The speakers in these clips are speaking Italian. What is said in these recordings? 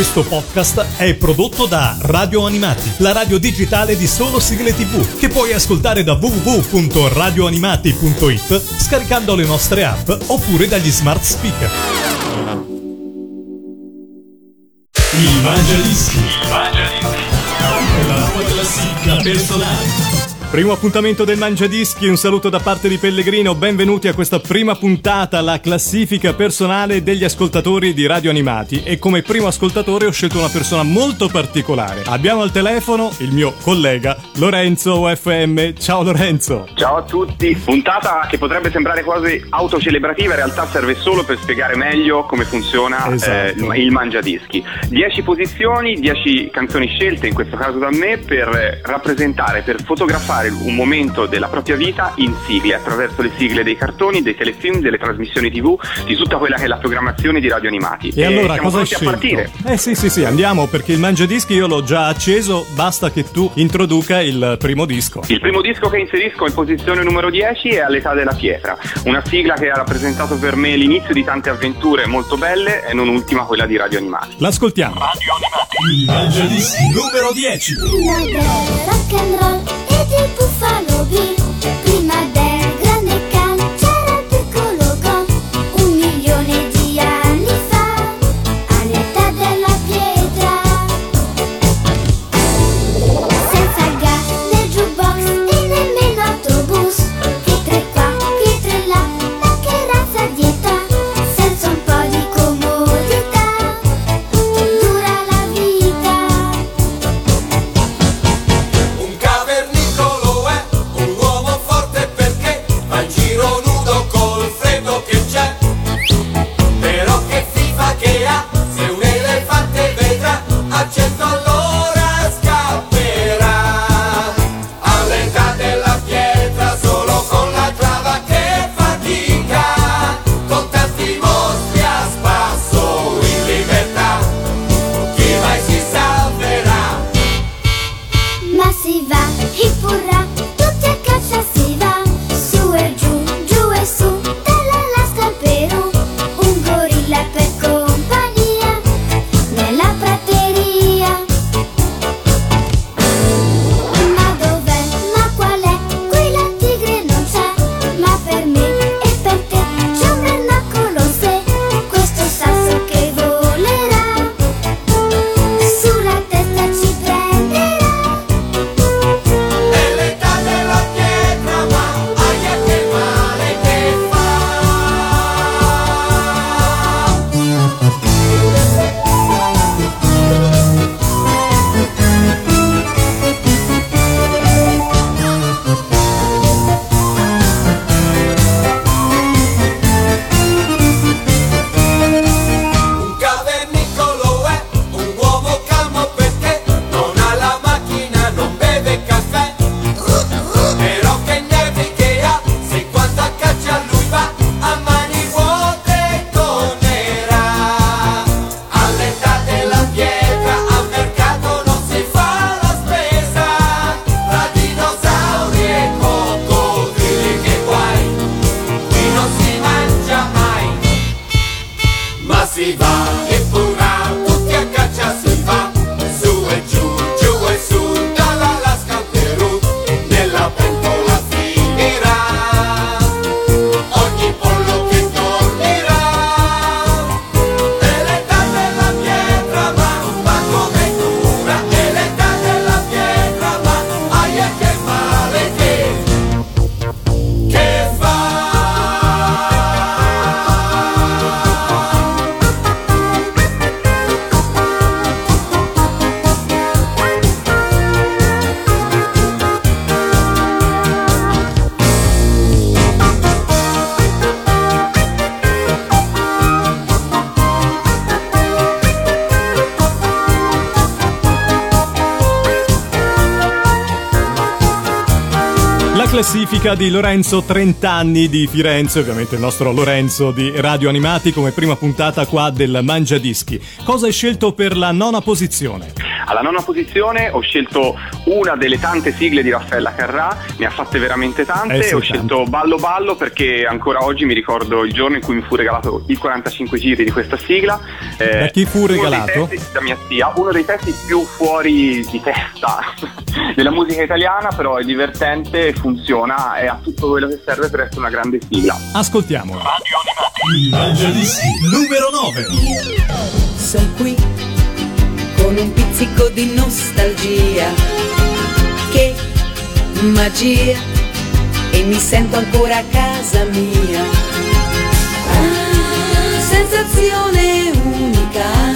Questo podcast è prodotto da Radio Animati, la radio digitale di solo sigle tv, che puoi ascoltare da www.radioanimati.it scaricando le nostre app oppure dagli smart speaker. Il Mangia Dischi. Il Mangia Dischi. La tua classifica personale. Primo appuntamento del Mangiadischi, un saluto da parte di Pellegrino, benvenuti a questa prima puntata, la classifica personale degli ascoltatori di Radio Animati e come primo ascoltatore ho scelto una persona molto particolare. Abbiamo al telefono il mio collega Lorenzo UFM. Ciao Lorenzo. Ciao a tutti. Puntata che potrebbe sembrare quasi autocelebrativa, in realtà serve solo per spiegare meglio come funziona esatto. eh, il Mangiadischi. 10 posizioni, 10 canzoni scelte, in questo caso da me, per rappresentare, per fotografare ricordare un momento della propria vita in sigle, attraverso le sigle dei cartoni, dei telefilm, delle trasmissioni tv, di tutta quella che è la programmazione di radio animati. E, e allora cosa hai scelto? partire. Eh sì sì sì, andiamo perché il mangiadischi io l'ho già acceso, basta che tu introduca il primo disco. Il primo disco che inserisco in posizione numero 10 è All'età della pietra, una sigla che ha rappresentato per me l'inizio di tante avventure molto belle e non ultima quella di Radio Animati. L'ascoltiamo. Radio Animati. Il mangiadischi numero 10. rock and roll be va, hip classifica di Lorenzo 30 anni di Firenze, ovviamente il nostro Lorenzo di Radio Animati come prima puntata qua del Mangiadischi. Cosa hai scelto per la nona posizione? Alla nona posizione ho scelto una delle tante sigle di Raffaella Carrà, ne ha fatte veramente tante, Eh sì, ho tante. scelto Ballo Ballo perché ancora oggi mi ricordo il giorno in cui mi fu regalato i 45 giri di questa sigla. Eh, Da chi fu regalato? testi- da mia zia, uno dei testi più fuori di testa della musica italiana, però è divertente, funziona e ha tutto quello che serve per essere una grande sigla. Ascoltiamola. Il Mangiadischi numero 9. Sono qui con un pizzico di nostalgia. Che magia! E mi sento ancora a casa mia. Ah, sensazione unica.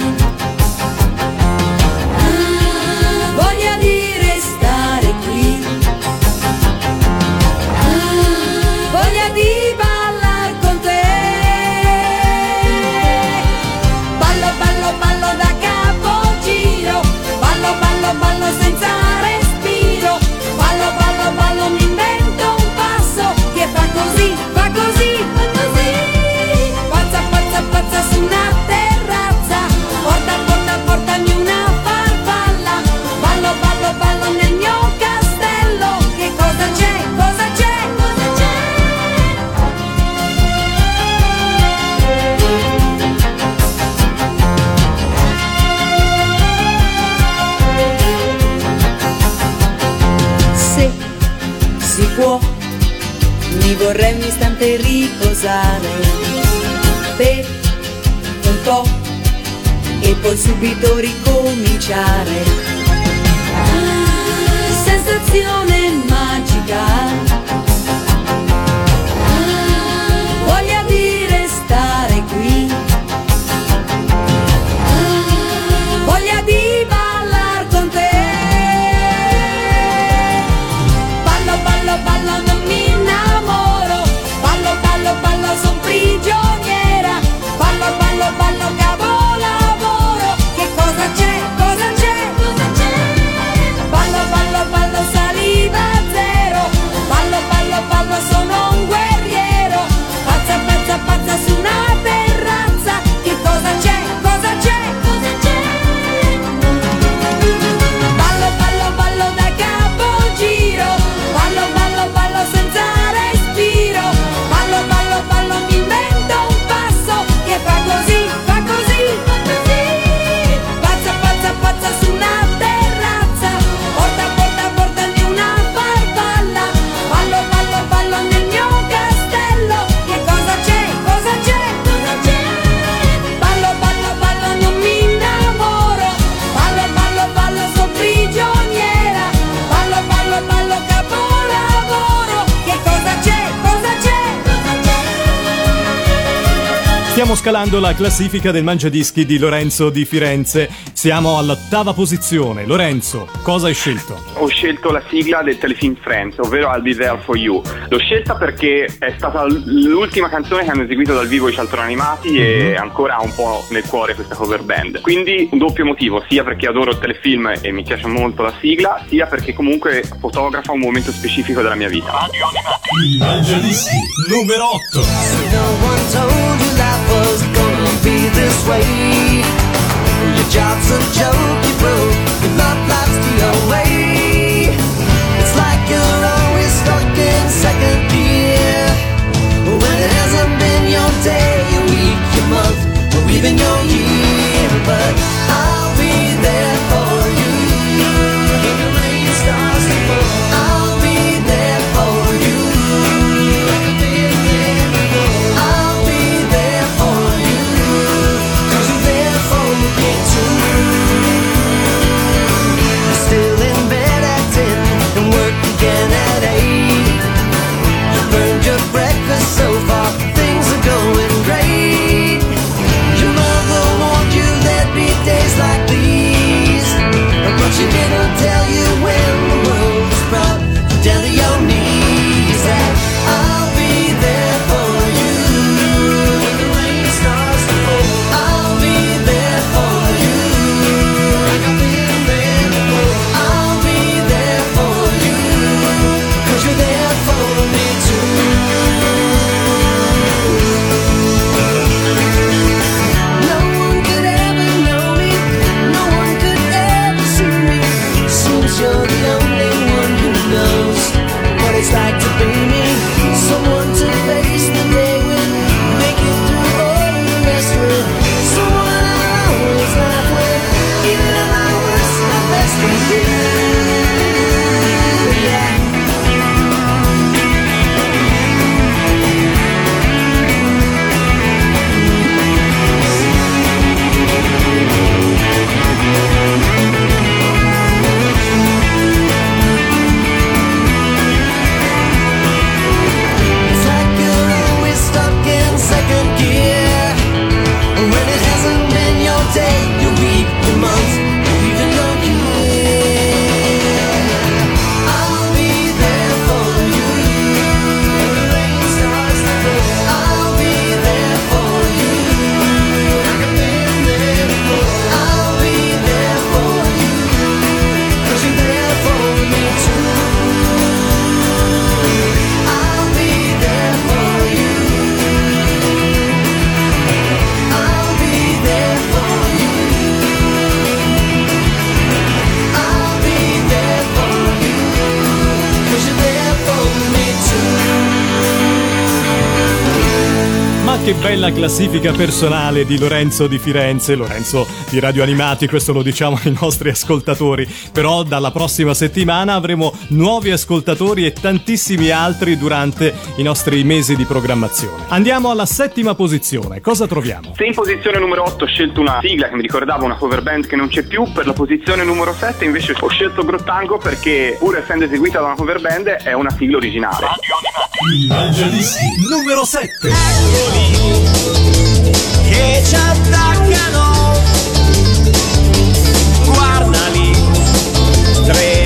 La classifica del mangiadischi di Lorenzo di Firenze. Siamo all'ottava posizione. Lorenzo, cosa hai scelto? Ho scelto la sigla del telefilm Friends, ovvero I'll Be There For You. L'ho scelta perché è stata l'ultima canzone che hanno eseguito dal vivo i Cialtroni Animati e ancora ha un po' nel cuore questa cover band. Quindi un doppio motivo, sia perché adoro il telefilm e mi piace molto la sigla, sia perché comunque fotografa un momento specifico della mia vita. Il Mangiadischi numero 8. Be this way. Your job's a joke, you broke. Your love life's the way. It's like you're always stuck in second gear. When it hasn't been your day, your week, your month, or even your la classifica personale di Lorenzo di Firenze, Lorenzo di Radio Animati, questo lo diciamo ai nostri ascoltatori, però dalla prossima settimana avremo nuovi ascoltatori e tantissimi altri durante i nostri mesi di programmazione. Andiamo alla settima posizione, cosa troviamo? Se in posizione numero 8 ho scelto una sigla che mi ricordava una cover band che non c'è più, per la posizione numero 7 invece ho scelto Grottango perché pur essendo eseguita da una cover band è una sigla originale. Il Mangiadischi numero 7. Che ci attaccano. Guardali, tremare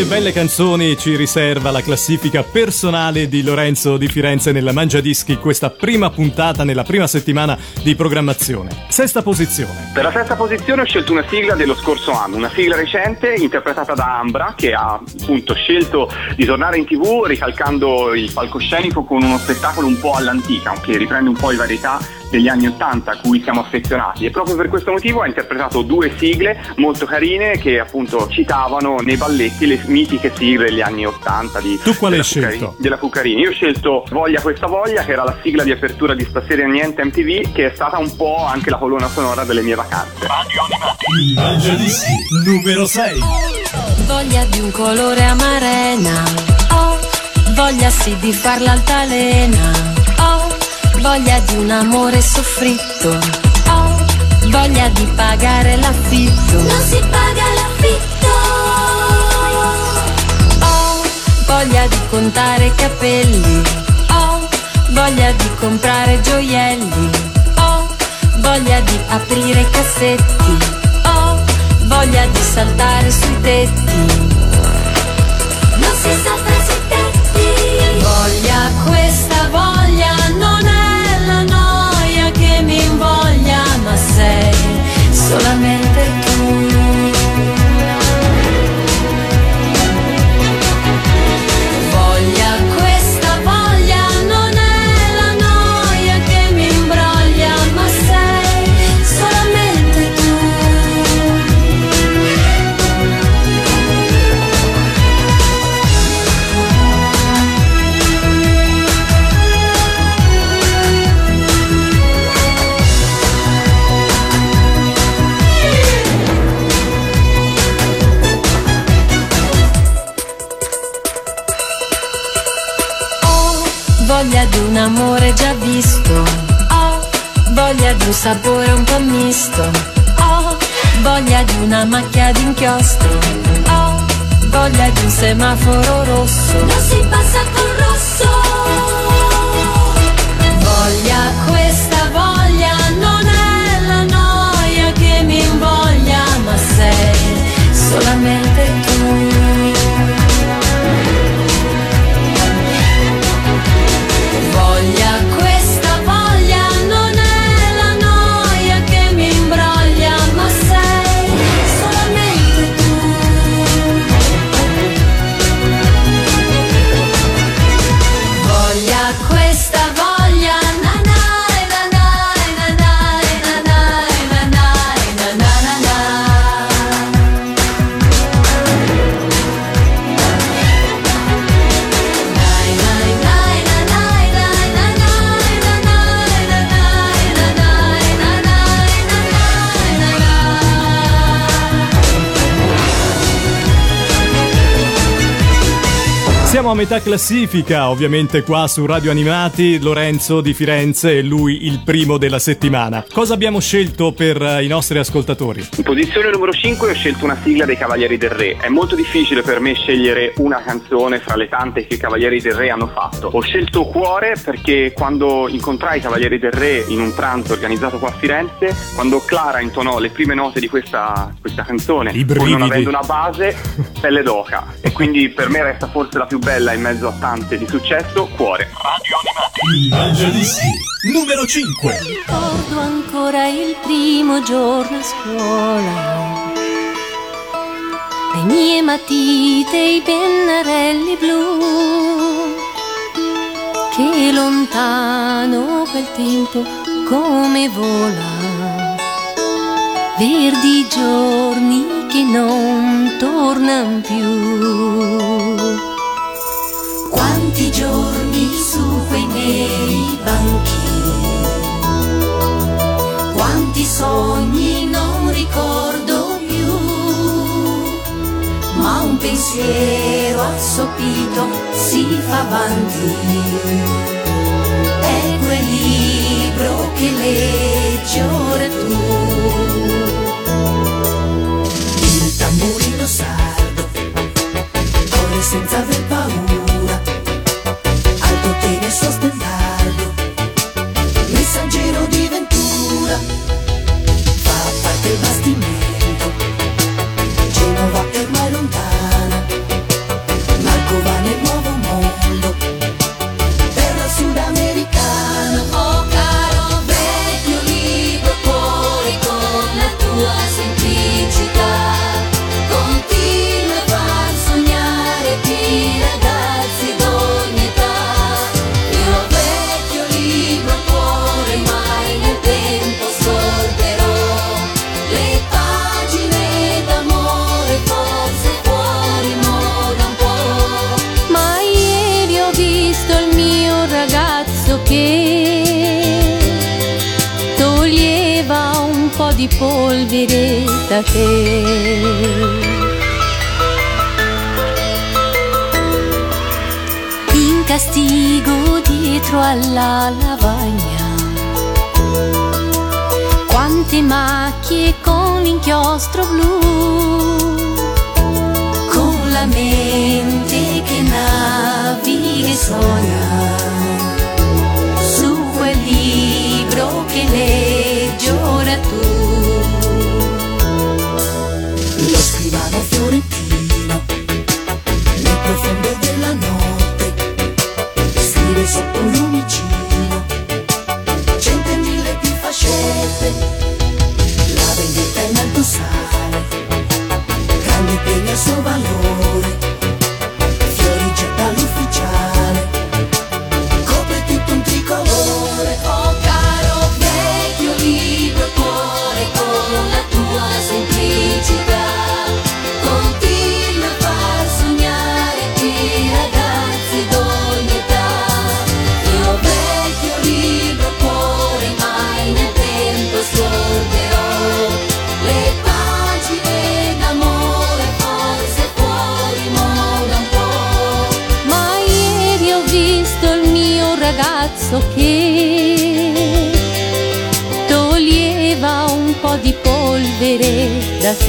Ma quante belle canzoni ci riserva la classifica personale di Lorenzo di Firenze nella Mangiadischi, questa prima puntata nella prima settimana di programmazione. Sesta posizione. Per la sesta posizione ho scelto una sigla dello scorso anno, una sigla recente interpretata da Ambra che ha appunto scelto di tornare in tv ricalcando il palcoscenico con uno spettacolo un po' all'antica, che riprende un po' le varietà degli anni Ottanta a cui siamo affezionati e proprio per questo motivo ha interpretato due sigle molto carine che appunto citavano nei balletti le mitiche sigle degli anni Ottanta di Tu quale della hai scelto? Cuccarini- della Cuccarini. Io ho scelto Voglia questa voglia che era la sigla di apertura di Stasera Niente MTV che è stata un po' anche la colonna sonora delle mie vacanze. Mangiadischi numero 6. Voglia di un colore amarena. Ho voglia sì di far l'altalena. Voglia di un amore soffritto. Ho voglia di pagare l'affitto. Non si paga l'affitto. Ho voglia di contare capelli. Ho voglia di comprare gioielli. Ho voglia di aprire cassetti. Ho voglia di saltare sui tetti. Non si salta solamente voglia di un amore già visto. Ho voglia di un sapore un po' misto. Ho voglia di una macchia d'inchiostro. Ho voglia di un semaforo rosso. Non si passa col rosso. Voglia, questa voglia non è la noia che mi invoglia, ma sei solamente Siamo a metà classifica, ovviamente qua su Radio Animati, Lorenzo di Firenze e lui il primo della settimana. Cosa abbiamo scelto per eh, i nostri ascoltatori? In posizione numero 5 ho scelto una sigla dei Cavalieri del Re. È molto difficile per me scegliere una canzone fra le tante che i Cavalieri del Re hanno fatto. Ho scelto Cuore perché quando incontrai i Cavalieri del Re in un pranzo organizzato qua a Firenze, quando Clara intonò le prime note di questa, questa canzone, pur non avendo una base, pelle d'oca. E quindi per me resta forse la più bella in mezzo a tante di successo, Cuore. Il Mangiadischi numero 5. Ricordo ancora il primo giorno a scuola. Le mie matite, i pennarelli blu. Che lontano quel tempo come vola. Verdi giorni che non tornano più. Giorni su quei neri banchi, quanti sogni non ricordo più, ma un pensiero assopito si fa avanti. È quel libro che leggi ora tu. Il tamburino sardo corre senza aver paura, di polvere da te. castigo dietro alla lavagna. Quante macchie con l'inchiostro blu, con la mente che naviga e sogna su quel libro che leggi ora tu. Lo scrivano fiorentino nel profondo della notte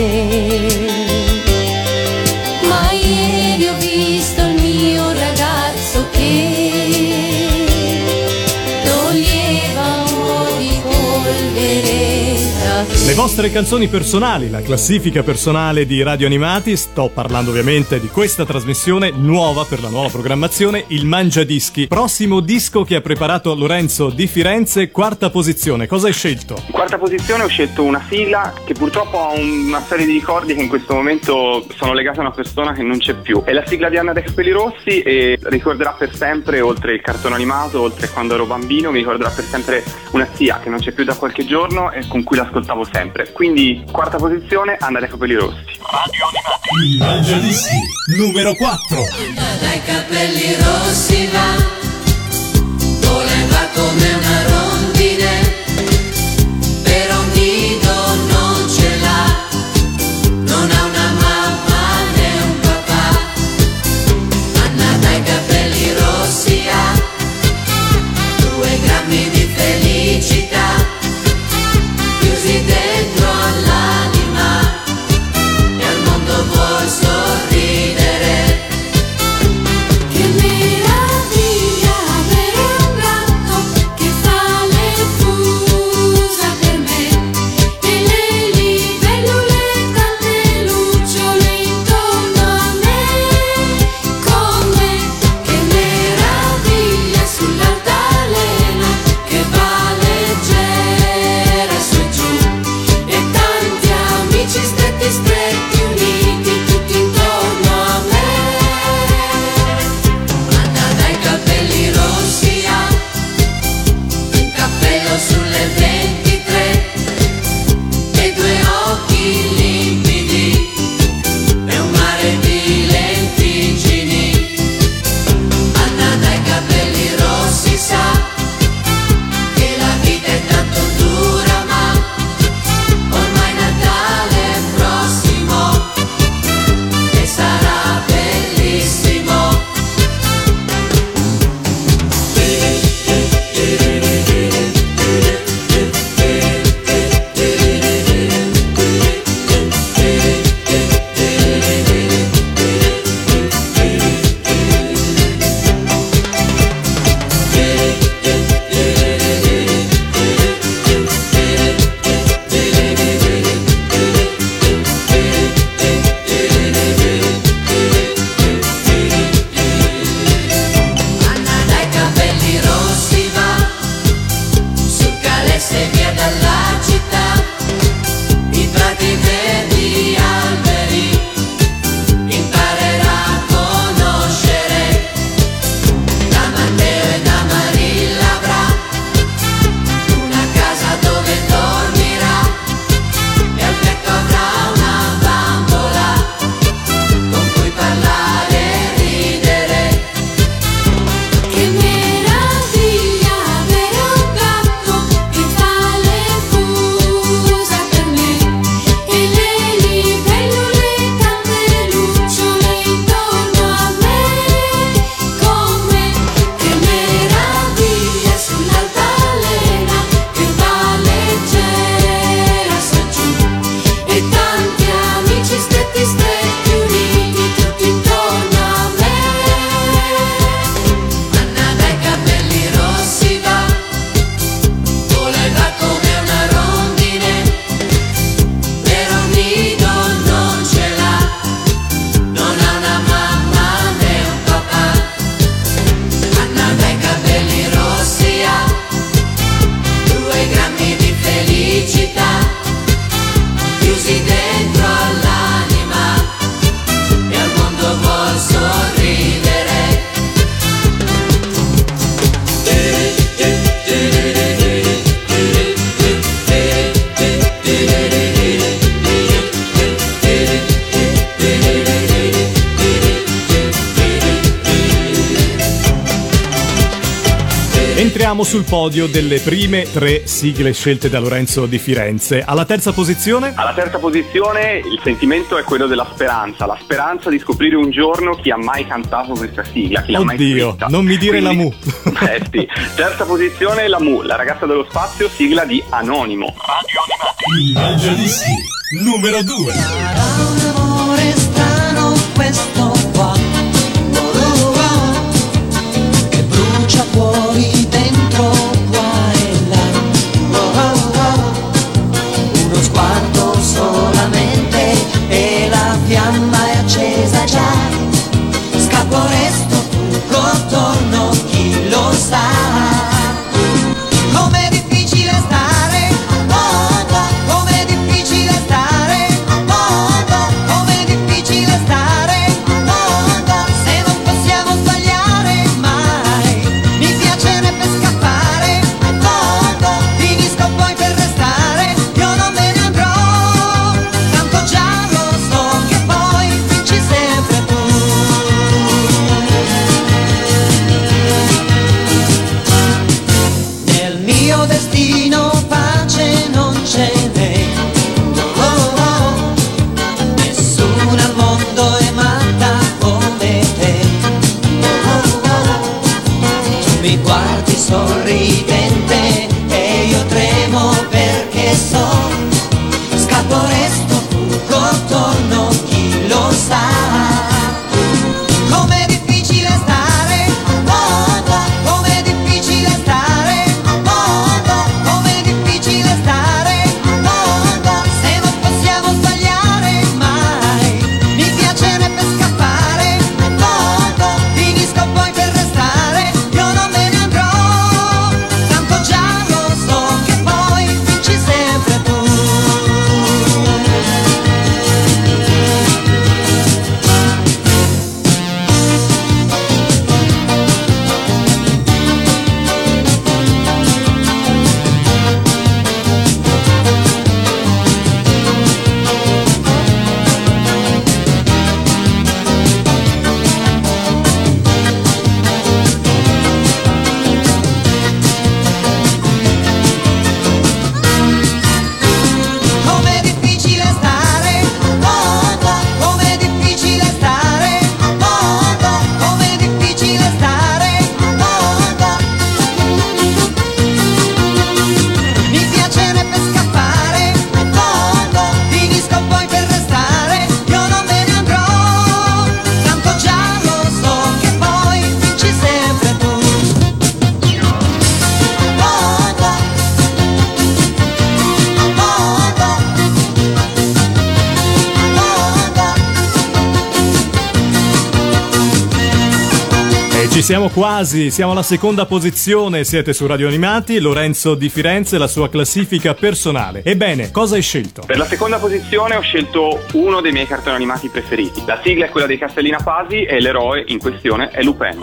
da Le vostre canzoni personali, la classifica personale di Radio Animati, sto parlando ovviamente di questa trasmissione nuova per la nuova programmazione, il Mangia Dischi. Prossimo disco che ha preparato Lorenzo di Firenze, quarta posizione. Cosa hai scelto? Quarta posizione ho scelto una sigla che purtroppo ha un- una serie di ricordi che in questo momento sono legate a una persona che non c'è più. È la sigla di Anna dei Capelli Rossi e ricorderà per sempre, oltre il cartone animato, oltre quando ero bambino, mi ricorderà per sempre una zia che non c'è più da qualche giorno e con cui l'ascoltavo sempre. Quindi quarta posizione, Anna dei Capelli Rossi. Il Mangiadischi numero 4. dai capelli rossi va, entriamo sul podio delle prime tre sigle scelte da Lorenzo di Firenze. Alla terza posizione? Alla terza posizione il sentimento è quello della speranza, la speranza di scoprire un giorno chi ha mai cantato questa sigla, chi l'ha mai Oddio, scritta. non mi dire la Quindi- Mu. Eh sì. Terza posizione la Mu, la ragazza dello spazio, sigla di Anonimo. Il Mangiadischi numero 2. un amore strano questo qua siamo quasi, siamo alla seconda posizione, siete su Radio Animati, Lorenzo di Firenze, la sua classifica personale. Ebbene, cosa hai scelto? Per la seconda posizione ho scelto uno dei miei cartoni animati preferiti. La sigla è quella dei Castellina Pasi e l'eroe in questione è Lupin.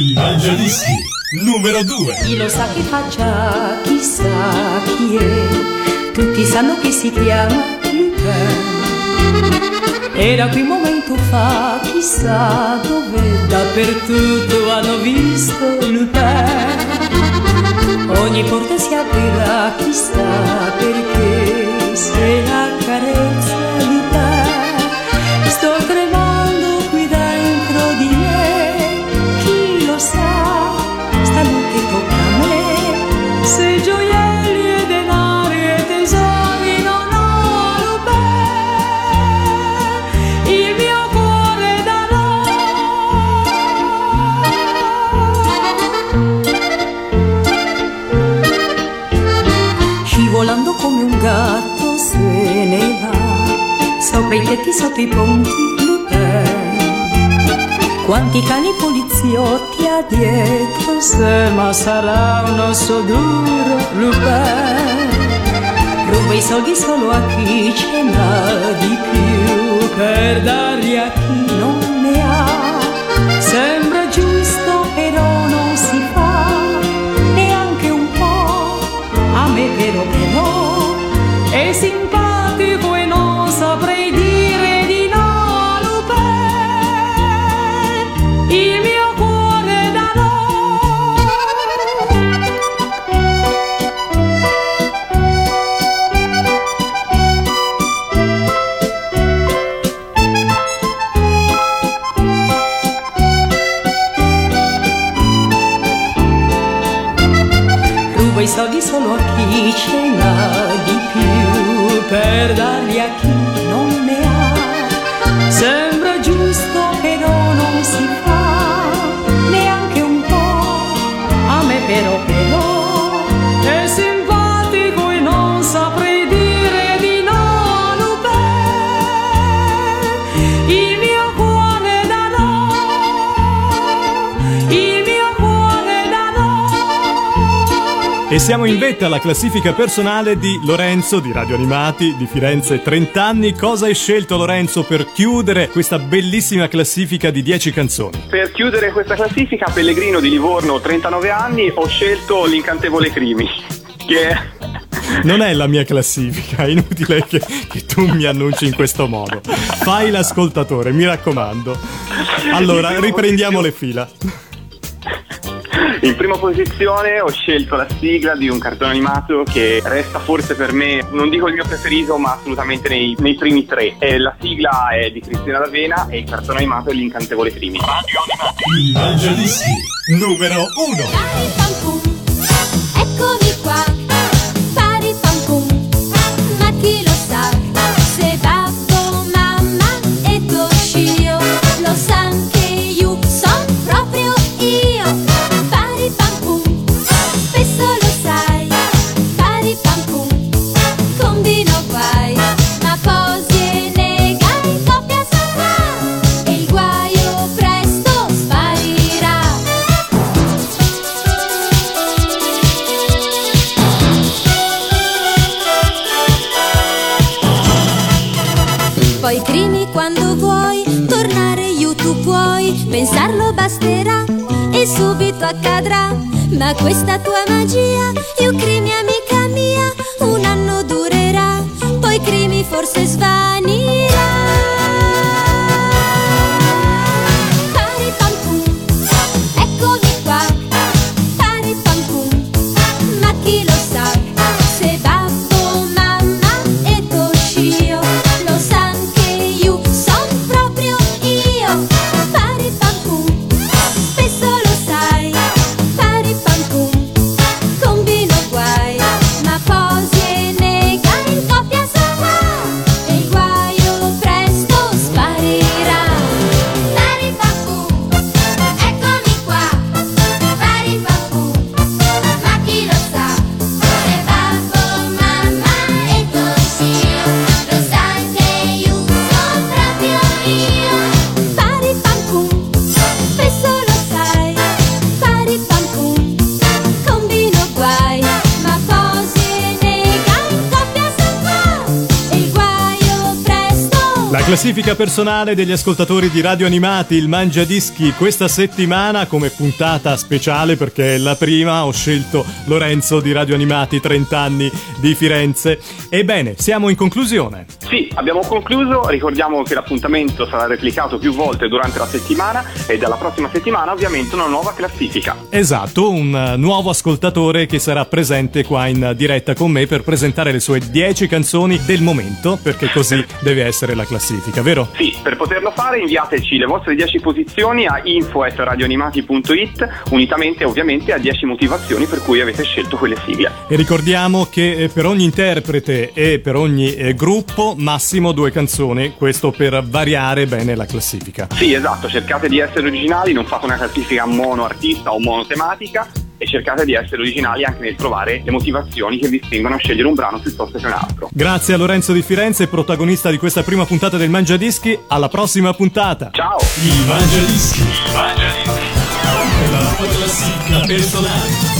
Il Mangiadischi numero 2. Chi lo sa che faccia, chissà chi è. Tutti sanno che si chiama Lupin. Era qui un momento fa, chissà dove, dappertutto hanno visto Lupin. Ogni porta si aprirà, chissà perché, se la carezza Lupin. Sto tremando qui dentro di me, chi lo sa, stanotte tocca a me. Se gioielli va Sopra i tetti, sotto i ponti, Lupin Quanti cani poliziotti ha dietro se Ma sarà un osso duro, Lupin Ruba i soldi solo a chi ce n'ha di più Per darli a chi quei soldi sono a chi ce n'ha di più per darli a chi siamo in vetta alla classifica personale di Lorenzo di Radio Animati di Firenze 30 anni. Cosa hai scelto Lorenzo per chiudere questa bellissima classifica di 10 canzoni? Per chiudere questa classifica, Pellegrino di Livorno, 39 anni, ho scelto l'incantevole Crimi, che è Non è la mia classifica, è inutile che, che tu mi annunci in questo modo. Fai l'ascoltatore, mi raccomando. Allora, riprendiamo le fila. In prima posizione ho scelto la sigla di un cartone animato che resta forse per me, non dico il mio preferito, ma assolutamente nei, nei primi tre. E la sigla è di Cristina D'Avena e il cartone animato è l'Incantevole Crimi. Il Mangiadischi numero 1. Fari pam pum, eccomi qua. Questa tua magia, Classifica personale degli ascoltatori di Radio Animati, il Mangia Dischi, questa settimana come puntata speciale perché è la prima, ho scelto Lorenzo di Radio Animati, 30 anni di Firenze. Ebbene, siamo in conclusione. Sì, abbiamo concluso, ricordiamo che l'appuntamento sarà replicato più volte durante la settimana e dalla prossima settimana ovviamente una nuova classifica. Esatto, un nuovo ascoltatore che sarà presente qua in diretta con me per presentare le sue 10 canzoni del momento, perché così deve essere la classifica, vero? Sì, per poterlo fare inviateci le vostre 10 posizioni a info.radioanimati.it unitamente ovviamente a 10 motivazioni per cui avete scelto quelle sigle. E ricordiamo che eh, per ogni interprete e per ogni eh, gruppo massimo due canzoni, questo per variare bene la classifica. Sì, esatto, cercate di essere originali, non fate una classifica mono artista o monotematica e cercate di essere originali anche nel trovare le motivazioni che vi spingono a scegliere un brano piuttosto che un altro. Grazie a Lorenzo di Firenze, protagonista di questa prima puntata del Mangia Dischi. Alla prossima puntata! Ciao! Il Mangiadischi. Il Mangiadischi. La tua classifica personale.